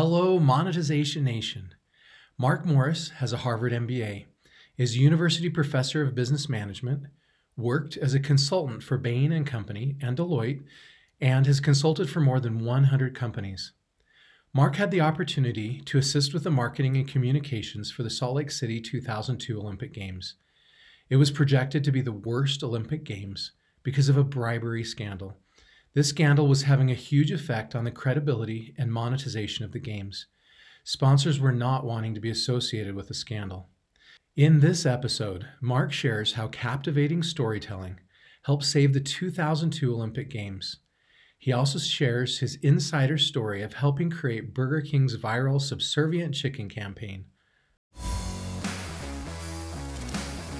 Hello, Monetization Nation. Mark Morris has a Harvard MBA, is a university professor of business management, worked as a consultant for Bain and Company and Deloitte, and has consulted for more than 100 companies. Mark had the opportunity to assist with the marketing and communications for the Salt Lake City 2002 Olympic Games. It was projected to be the worst Olympic Games because of a bribery scandal. This scandal was having a huge effect on the credibility and monetization of the Games. Sponsors were not wanting to be associated with the scandal. In this episode, Mark shares how captivating storytelling helped save the 2002 Olympic Games. He also shares his insider story of helping create Burger King's viral subservient chicken campaign.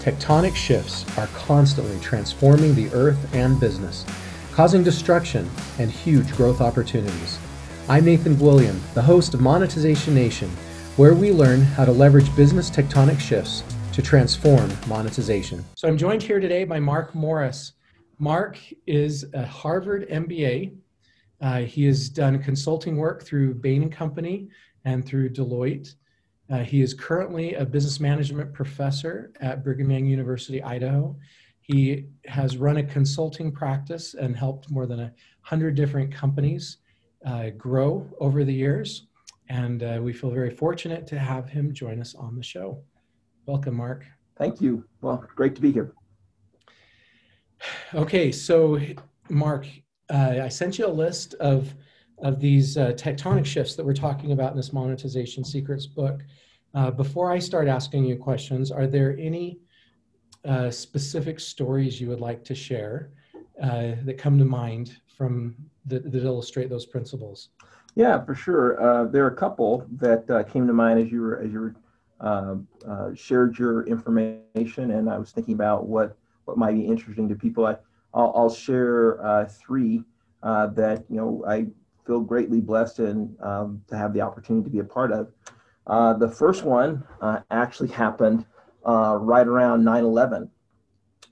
Tectonic shifts are constantly transforming the earth and business, causing destruction and huge growth opportunities. I'm Nathan William, the host of Monetization Nation, where we learn how to leverage business tectonic shifts to transform monetization. So I'm joined here today by Mark Morris. Mark is a Harvard MBA. Uh, he has done consulting work through Bain and Company and through Deloitte. Uh, he is currently a business management professor at Brigham Young University, Idaho. He has run a consulting practice and helped more than a hundred different companies uh, grow over the years. And uh, we feel very fortunate to have him join us on the show. Welcome, Mark. Thank you. Well, great to be here. Okay, so Mark, uh, I sent you a list of of these uh, tectonic shifts that we're talking about in this monetization secrets book. Uh, before I start asking you questions, are there any uh, specific stories you would like to share uh, that come to mind from the, that illustrate those principles? Yeah, for sure. Uh, there are a couple that came to mind as you were as you were shared your information, and I was thinking about what what might be interesting to people. I, I'll, I'll share uh, three uh, that you know I feel greatly blessed and um, to have the opportunity to be a part of. Uh, the first one uh, actually happened uh, right around 9/11,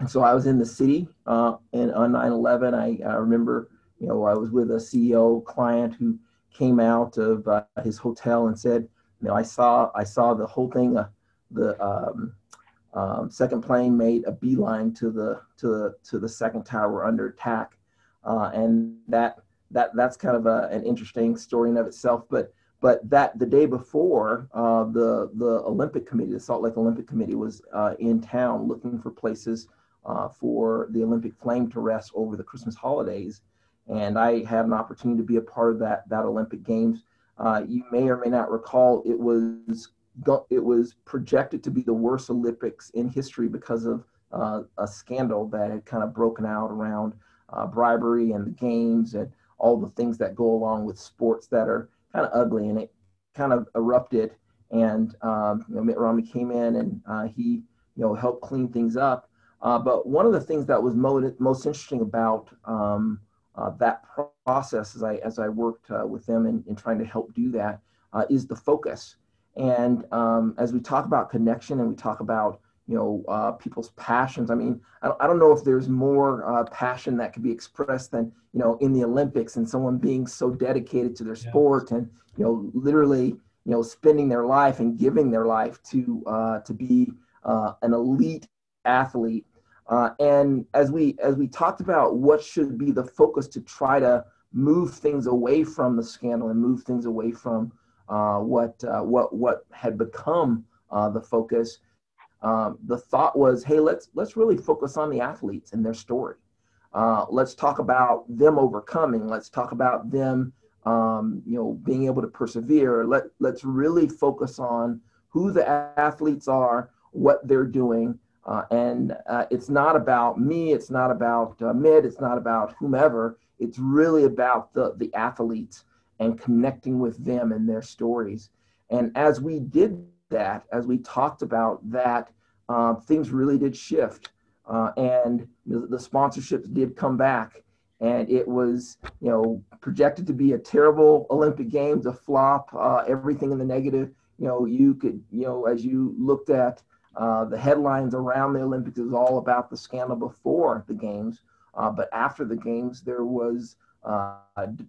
and so I was in the city uh, and on 9/11. I, I, remember you know I was with a CEO client who came out of his hotel and said, you know, I saw I saw the whole thing. the um, um, second plane made a beeline to the to the to the second tower under attack, uh, and that that that's kind of a, an interesting story in of itself. But but that the day before, uh, the the Olympic Committee, the Salt Lake Olympic Committee, was uh, in town looking for places uh, for the Olympic flame to rest over the Christmas holidays, and I had an opportunity to be a part of that that Olympic Games. Uh, you may or may not recall it was it was projected to be the worst Olympics in history because of uh, a scandal that had kind of broken out around uh, bribery and the games and all the things that go along with sports that are kind of ugly. And it kind of erupted. And um, you know, Mitt Romney came in and uh, he you know helped clean things up. Uh, but one of the things that was mo- most interesting about um, uh, that process as I as I worked uh, with them in, in trying to help do that is the focus. And um, as we talk about connection and we talk about you know uh, people's passions, I mean, I don't, I don't know if there's more uh, passion that could be expressed than you know in the Olympics and someone being so dedicated to their sport and you know literally you know spending their life and giving their life to uh, to be uh, an elite athlete. Uh, and as we as we talked about what should be the focus to try to move things away from the scandal and move things away from uh, what uh, what what had become uh, the focus. Um, the thought was, hey, let's let's really focus on the athletes and their story. Uh, let's talk about them overcoming. Let's talk about them, um, you know, being able to persevere. Let let's really focus on who the athletes are, what they're doing, uh, and uh, it's not about me. It's not about uh, Mitt. It's not about whomever. It's really about the the athletes and connecting with them and their stories. And as we did that, as we talked about that, uh, things really did shift. Uh, and the, sponsorships did come back. And it was, you know, projected to be a terrible Olympic Games, a flop, uh, everything in the negative. You know, you could, you know, as you looked at uh, the headlines around the Olympics, was all about the scandal before the Games. Uh, but after the Games, there was uh,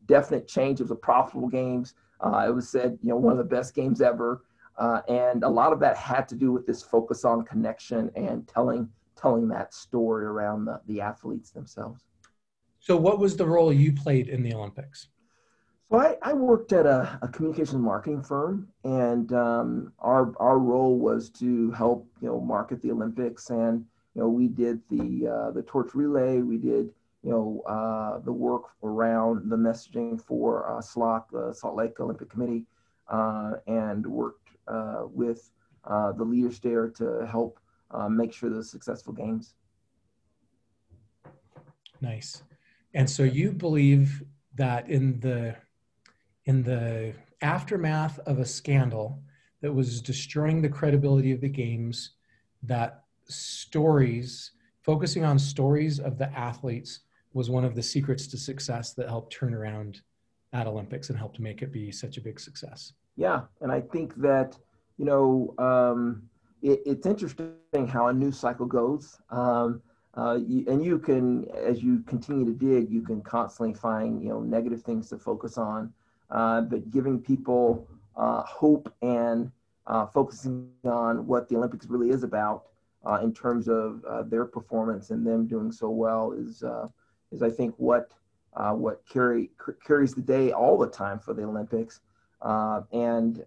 definite change. It was a profitable games. It was said, you know, one of the best games ever. Uh, and a lot of that had to do with this focus on connection and telling telling that story around the, the athletes themselves. So, what was the role you played in the Olympics? So, I, I worked at a, a communications marketing firm, and um, our our role was to help you know market the Olympics, and you know we did the uh, the torch relay, we did you know uh, the work around the messaging for uh, SLOC, the Salt Lake Olympic Committee, uh, and worked with uh, the leaders there to help uh, make sure the successful games. Nice. And so you believe that in the in the aftermath of a scandal that was destroying the credibility of the games, that stories, focusing on stories of the athletes, was one of the secrets to success that helped turn around at Olympics and helped make it be such a big success. Yeah, and I think that you know um, it, it's interesting how a news cycle goes. Um, uh, you, and you can, as you continue to dig, you can constantly find you know negative things to focus on. Uh, but giving people uh, hope and uh, focusing on what the Olympics really is about uh, in terms of uh, their performance and them doing so well is is I think what what carry, carries the day all the time for the Olympics. And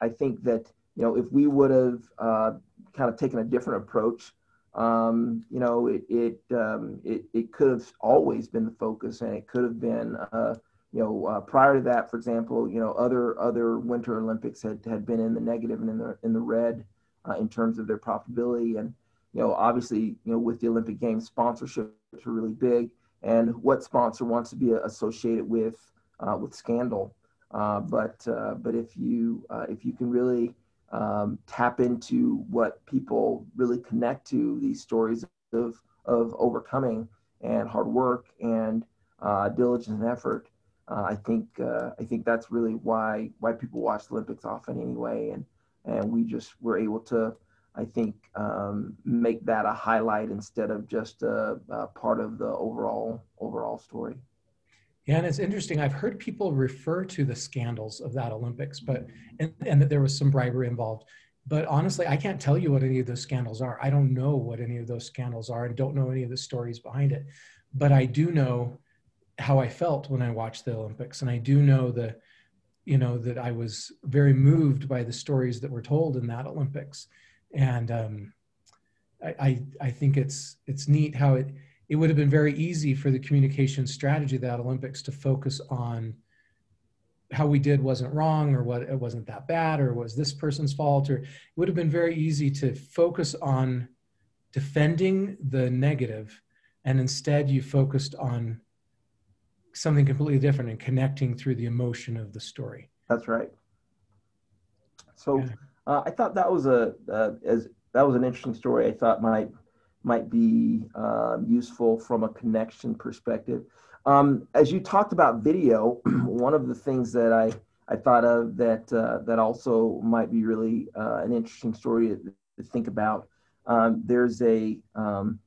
I think that you know, if we would have uh, kind of taken a different approach, um, you know, it it, um, it it could have always been the focus, and it could have been, uh, you know, uh, prior to that, for example, you know, other other Winter Olympics had had been in the negative and in the in the red uh, in terms of their profitability, and you know, obviously, you know, with the Olympic Games, sponsorships are really big, and what sponsor wants to be associated with uh, with scandal? Uh, but but if you if you can really um, tap into what people really connect to these stories of, of overcoming and hard work and uh, diligence and effort. Uh, I think uh, I think that's really why why people watch the Olympics often anyway, and and we just were able to I think um, make that a highlight instead of just a, a part of the overall overall story. Yeah, and it's interesting. I've heard people refer to the scandals of that Olympics, but and, and that there was some bribery involved. But honestly, I can't tell you what any of those scandals are. I don't know what any of those scandals are and don't know any of the stories behind it. But I do know how I felt when I watched the Olympics. And I do know the, you know, that I was very moved by the stories that were told in that Olympics. And um, I, I, I think it's it's neat how it it would have been very easy for the communication strategy of that Olympics to focus on how we did wasn't wrong or what it wasn't that bad or was this person's fault or it would have been very easy to focus on defending the negative and instead you focused on something completely different and connecting through the emotion of the story. That's right. So yeah. uh, i thought that was a uh, as that was an interesting story. I thought might might be uh, useful from a connection perspective. Um, as you talked about video, one of the things that I, I thought of that uh, that also might be really uh, an interesting story to, to think about. Um, there's a um,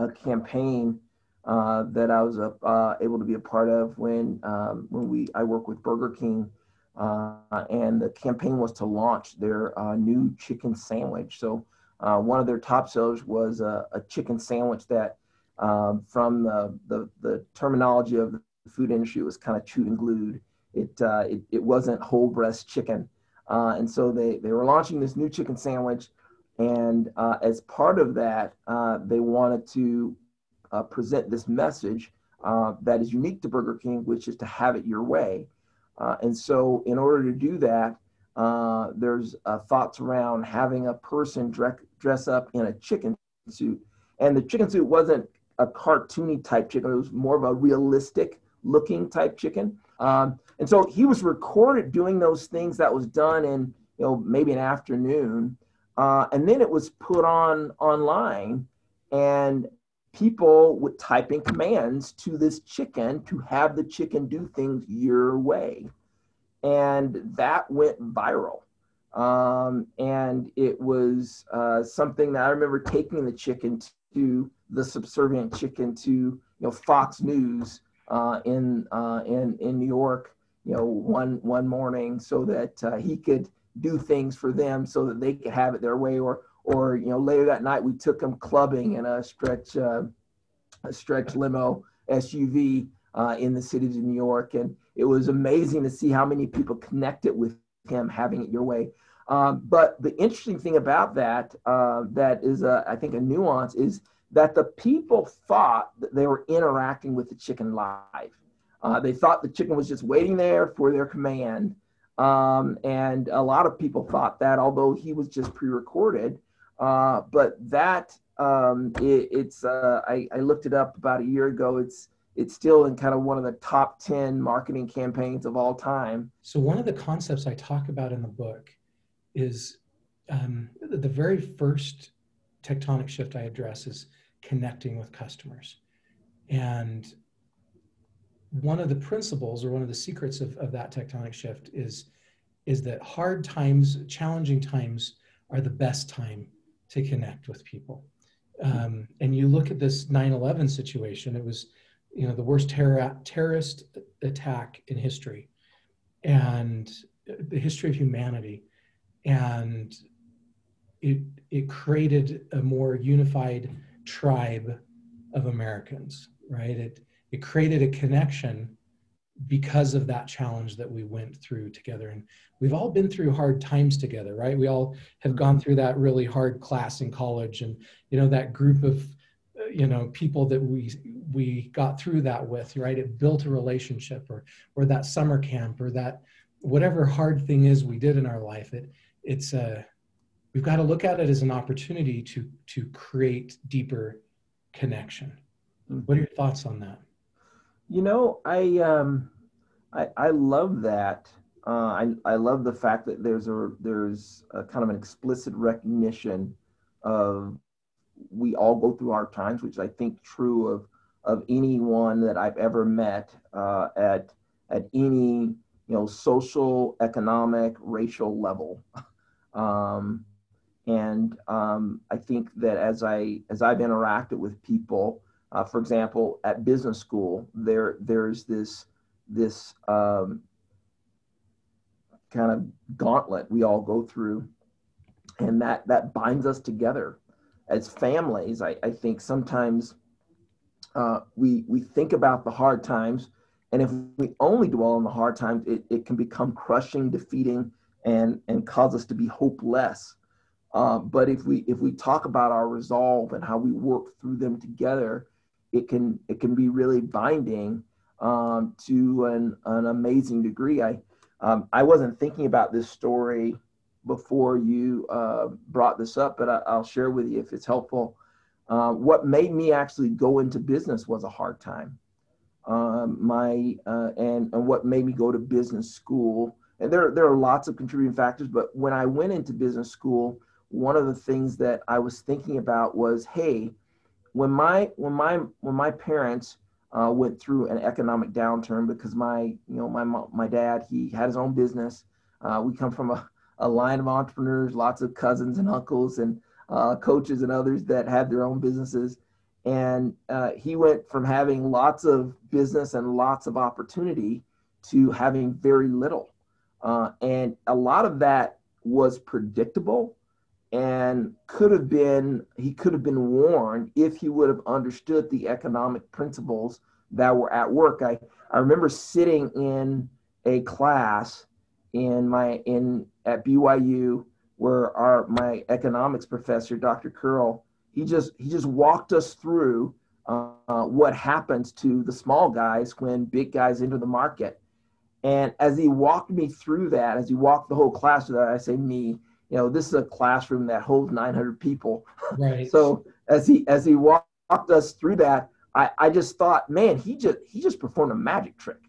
a campaign uh, that I was uh, able to be a part of when um, when we I work with Burger King, uh, and the campaign was to launch their new chicken sandwich. So uh, one of their top sellers was a, a chicken sandwich that, um, from the, the, the, terminology of the food industry, was kind of chewed and glued. It, uh, it, it, wasn't whole breast chicken. Uh, and so they, they were launching this new chicken sandwich. And uh, as part of that, uh, they wanted to uh, present this message that is unique to Burger King, which is to have it your way. and so, in order to do that, uh, there's uh, thoughts around having a person dress, dress up in a chicken suit. And the chicken suit wasn't a cartoony type chicken, it was more of a realistic looking type chicken. Um, and so he was recorded doing those things that was done in, you know, maybe an afternoon. Uh, and then it was put on online and people would type in commands to this chicken to have the chicken do things your way and that went viral. Um, and it was uh, something that I remember taking the chicken to the subservient chicken to you know Fox News uh, in uh, in in New York, you know, one one morning, so that uh, he could do things for them, so that they could have it their way. Or or you know, later that night, we took him clubbing in a stretch uh, a stretch limo SUV uh, in the city of New York, and it was amazing to see how many people connected with him having it your way. Um, but the interesting thing about that, uh, that is, a, I think, a nuance, is that the people thought that they were interacting with the chicken live. Uh, they thought the chicken was just waiting there for their command. Um, and a lot of people thought that, although he was just pre recorded. Uh, but that, um, it, it's, uh, I, I looked it up about a year ago. It's, it's still in kind of one of the top 10 marketing campaigns of all time. So, one of the concepts I talk about in the book is um, the very first tectonic shift I address is connecting with customers. And one of the principles or one of the secrets of, of that tectonic shift is, is that hard times, challenging times are the best time to connect with people. Um, and you look at this 9-11 situation, it was you know the worst terror, terrorist attack in history and the history of humanity. And it it created a more unified tribe of Americans, right? It it created a connection because of that challenge that we went through together. And we've all been through hard times together right? We all have gone through that really hard class in college and you know that group of you know people that we we got through that with right? It built a relationship or or that summer camp or that whatever hard thing is we did in our life it it's a we've got to look at it as an opportunity to to create deeper connection. Mm-hmm. what are your thoughts on that? You know i um i i love that uh, I, I love the fact that there's a there's a kind of an explicit recognition of we all go through hard times, which I think true of of anyone that I've ever met uh, at at any you know social, economic, racial level. Um, and um, I think that as I as I've interacted with people, uh, for example, at business school, there there's this this um, kind of gauntlet we all go through, and that that binds us together as families, I, I think sometimes uh, we we think about the hard times, and if we only dwell on the hard times, it, it can become crushing, defeating, and and cause us to be hopeless. Uh, but if we if we talk about our resolve and how we work through them together, it can it can be really binding um, to an, an amazing degree. I um, I wasn't thinking about this story before you uh, brought this up, but I, will share with you if it's helpful. Uh, what made me actually go into business was a hard time. Um, my uh, and and what made me go to business school, and there there are lots of contributing factors. But when I went into business school, one of the things that I was thinking about was, hey, when my when my when my parents uh, went through an economic downturn because my you know my my dad he had his own business. Uh, we come from a a line of entrepreneurs, lots of cousins and uncles and uh, coaches and others that had their own businesses. And uh, he went from having lots of business and lots of opportunity to having very little. Uh, and a lot of that was predictable and could have been, he could have been warned if he would have understood the economic principles that were at work. I, I remember sitting in a class in my in at BYU where our my economics professor, Dr. Curl, he just he just walked us through uh, what happens to the small guys when big guys enter the market. And as he walked me through that, as he walked the whole class through that, I say me, you know, this is a classroom that holds 900 people. Right. so as he as he walked us through that, I, I just thought, man, he just he just performed a magic trick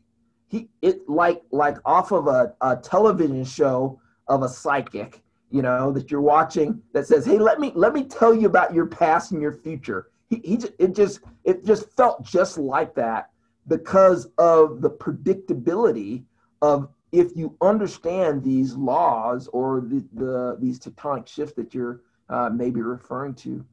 he it like like off of a, a television show of a psychic you know that you're watching that says hey let me let me tell you about your past and your future he, he it just it just felt just like that because of the predictability of if you understand these laws or the, the these tectonic shifts that you're uh, maybe referring to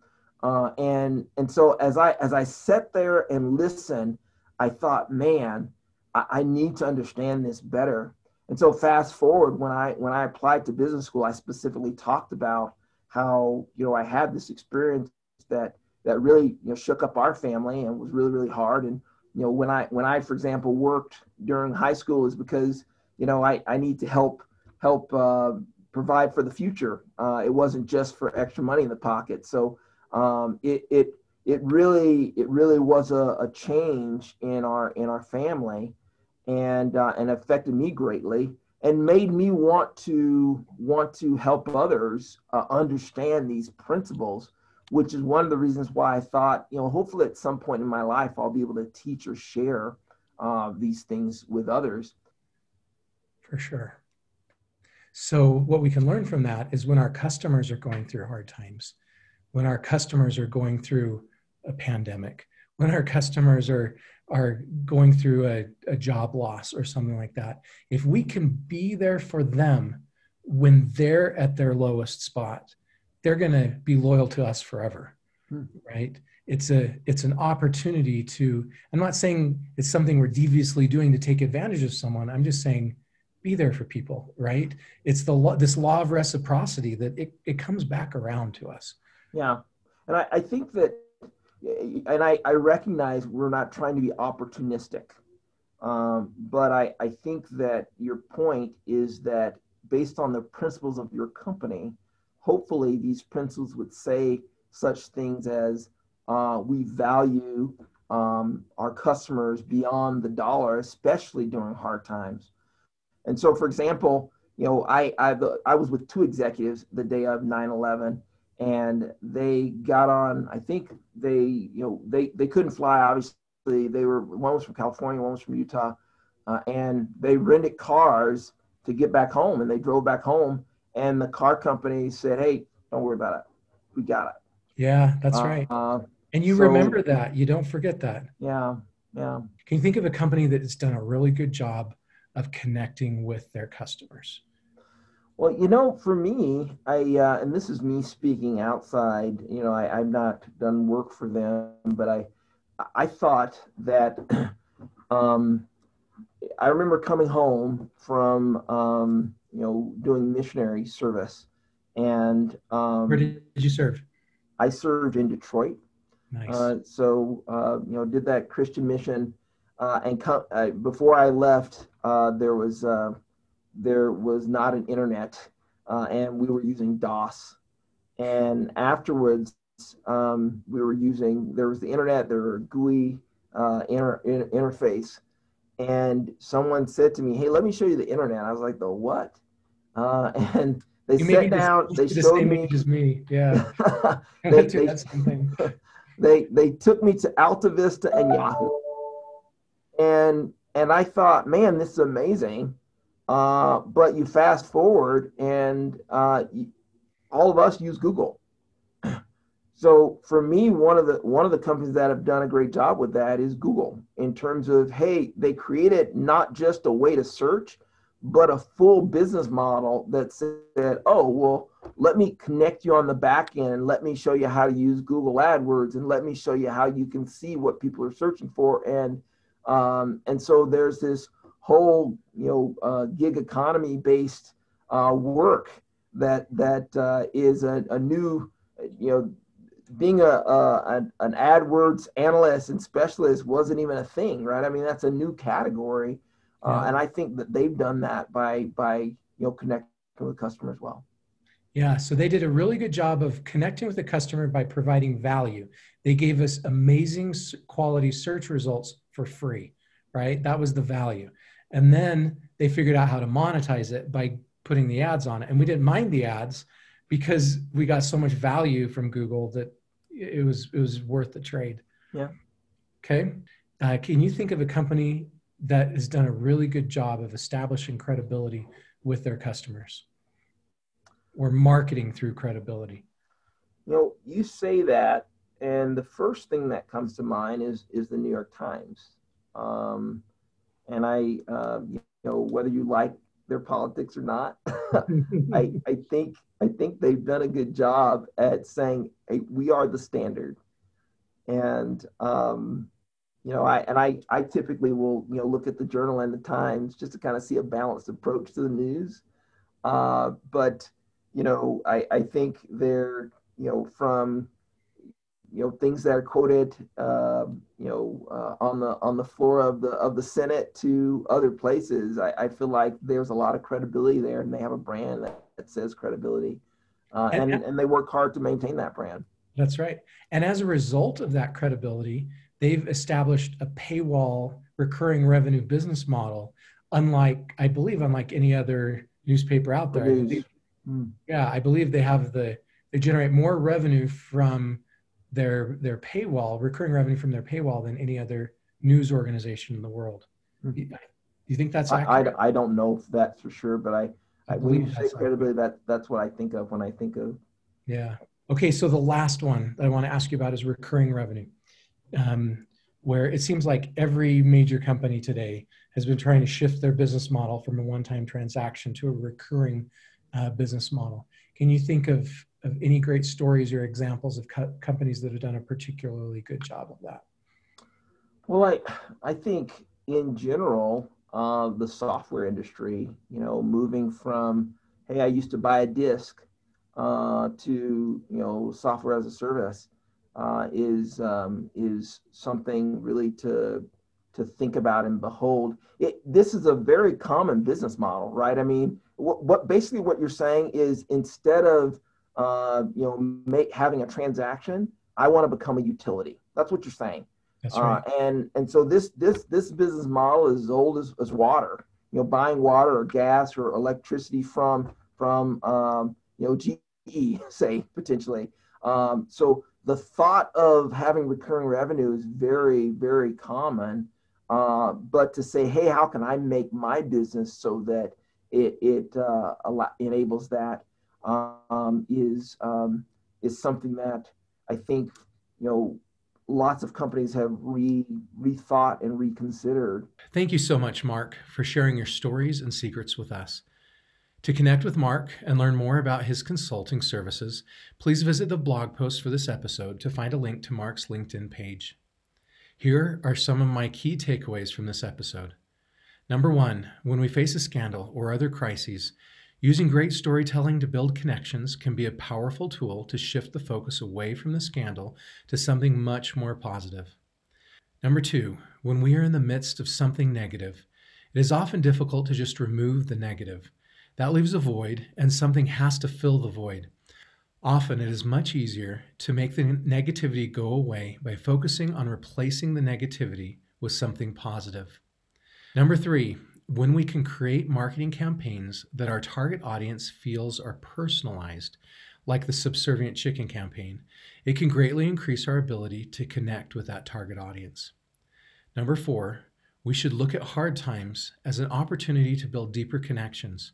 uh, and and so as i as i sat there and listened I thought, man, I, I need to understand this better. And so fast forward when I when I applied to business school, I specifically talked about how you know I had this experience that that really you know shook up our family and was really really hard. And you know when I when I for example worked during high school is because you know I I need to help help uh, provide for the future. Uh, it wasn't just for extra money in the pocket. So um, it it it really it really was a, a change in our in our family and uh, and affected me greatly and made me want to want to help others uh, understand these principles which is one of the reasons why i thought you know hopefully at some point in my life i'll be able to teach or share uh, these things with others. For sure. So what we can learn from that is when our customers are going through hard times when our customers are going through a pandemic when our customers are are going through a, a job loss or something like that if we can be there for them when they're at their lowest spot they're going to be loyal to us forever hmm. right? It's a it's an opportunity to i'm not saying it's something we're deviously doing to take advantage of someone i'm just saying be there for people right? It's the law, this law of reciprocity that it, it comes back around to us. Yeah. And I, I think that and I, I recognize we're not trying to be opportunistic. Um, but I, I think that your point is that based on the principles of your company, hopefully these principles would say such things as uh, we value um, our customers beyond the dollar, especially during hard times. And so, for example, you know, I, I, I was with two executives the day of 9 11 and they got on. I think they, you know, they they couldn't fly. Obviously, they were one was from California, one was from Utah, uh, and they rented cars to get back home, and they drove back home. And the car company said, "Hey, don't worry about it. We got it." Yeah, that's uh, right. Uh, and you so, remember that. You don't forget that. Yeah, yeah. Can you think of a company that has done a really good job of connecting with their customers? Well, you know, for me, I uh, and this is me speaking outside. You know, I, I've not done work for them, but I I thought that um, I remember coming home from um, you know doing missionary service, and um, where did you serve? I served in Detroit. Nice. Uh, so uh, you know, did that Christian mission, uh, and com- uh, before I left, uh, there was uh, there was not an internet, uh, and we were using DOS. And afterwards, um, we were using there was the internet, there were GUI uh, inter, inter, interface, and someone said to me, "Hey, let me show you the internet." I was like, "The what?" Uh, and they you sat down. They the showed same me. Age as me, yeah. they, they, they they took me to Alta Vista and Yahoo, and and I thought, man, this is amazing. Uh, but you fast forward, and uh, all of us use Google. So for me, one of the one of the companies that have done a great job with that is Google. In terms of hey, they created not just a way to search, but a full business model that said, oh well, let me connect you on the back end, and let me show you how to use Google AdWords, and let me show you how you can see what people are searching for, and um, and so there's this whole you know uh, gig economy based uh, work that that uh, is a, a, new you know being a, a, an AdWords analyst and specialist wasn't even a thing, right? I mean, that's a new category, uh, yeah. and I think that they've done that by by you know connecting with customers well. Yeah, so they did a really good job of connecting with the customer by providing value. They gave us amazing quality search results for free, right? That was the value. And then they figured out how to monetize it by putting the ads on it. And we didn't mind the ads because we got so much value from Google that it was it was worth the trade. Yeah. Okay. Uh, can you think of a company that has done a really good job of establishing credibility with their customers or marketing through credibility? You know, you say that, and the first thing that comes to mind is is the New York Times. Um, and I, uh, you know, whether you like their politics or not, I, I think I think they've done a good job at saying hey, we are the standard, and um, you know, I and I I typically will you know look at the Journal and the Times just to kind of see a balanced approach to the news. Uh, but you know, I I think they're you know from you know things that are quoted uh, you know uh, on the on the floor of the of the Senate to other places. I, I, feel like there's a lot of credibility there, and they have a brand that, that says credibility, uh, and, and and they work hard to maintain that brand. That's right. And as a result of that credibility, they've established a paywall recurring revenue business model, unlike I believe unlike any other newspaper out there. Believe, mm. Yeah, I believe they have the they generate more revenue from their their paywall, recurring revenue from their paywall than any other news organization in the world. Mm-hmm. Do you think that's accurate? I, I, I don't know if that's for sure, but I, I, I believe say credibility that that's what I think of when I think of. Yeah. Okay. So the last one that I want to ask you about is recurring revenue, um, where it seems like every major company today has been trying to shift their business model from a one-time transaction to a recurring uh, business model. Can you think of of any great stories or examples of co- companies that have done a particularly good job of that? Well, I I think in general, uh, the software industry, you know, moving from hey, I used to buy a disk uh, to you know software as a service uh, is um, is something really to to think about and behold. It, this is a very common business model, right? I mean, what, what basically what you're saying is instead of uh, you know, make, having a transaction, I want to become a utility. That's what you're saying. That's uh, right. Uh, and and so this this this business model is as old as, as water. You know, buying water or gas or electricity from from um, you know GE, say potentially. Um, so the thought of having recurring revenue is very very common. Uh, but to say, hey, how can I make my business so that it it uh, enables that um, is um, is something that I think you know lots of companies have re rethought and reconsidered. Thank you so much, Mark, for sharing your stories and secrets with us. To connect with Mark and learn more about his consulting services, please visit the blog post for this episode to find a link to Mark's LinkedIn page. Here are some of my key takeaways from this episode. Number one, when we face a scandal or other crises, Using great storytelling to build connections can be a powerful tool to shift the focus away from the scandal to something much more positive. Number two, when we are in the midst of something negative, it is often difficult to just remove the negative. That leaves a void, and something has to fill the void. Often it is much easier to make the negativity go away by focusing on replacing the negativity with something positive. Number three, when we can create marketing campaigns that our target audience feels are personalized, like the subservient chicken campaign, it can greatly increase our ability to connect with that target audience. Number four, we should look at hard times as an opportunity to build deeper connections.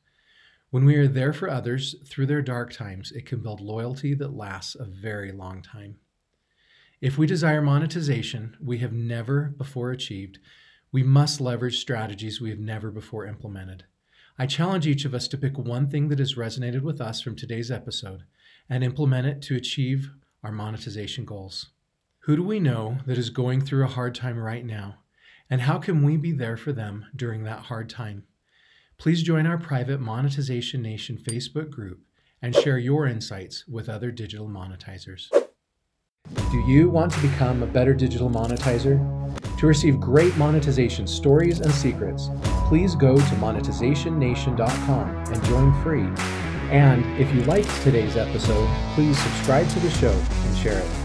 When we are there for others through their dark times, it can build loyalty that lasts a very long time. If we desire monetization we have never before achieved, we must leverage strategies we have never before implemented. I challenge each of us to pick one thing that has resonated with us from today's episode and implement it to achieve our monetization goals. Who do we know that is going through a hard time right now? And how can we be there for them during that hard time? Please join our private Monetization Nation Facebook group and share your insights with other digital monetizers. Do you want to become a better digital monetizer? To receive great monetization stories and secrets, please go to monetizationnation.com and join free. And if you liked today's episode, please subscribe to the show and share it.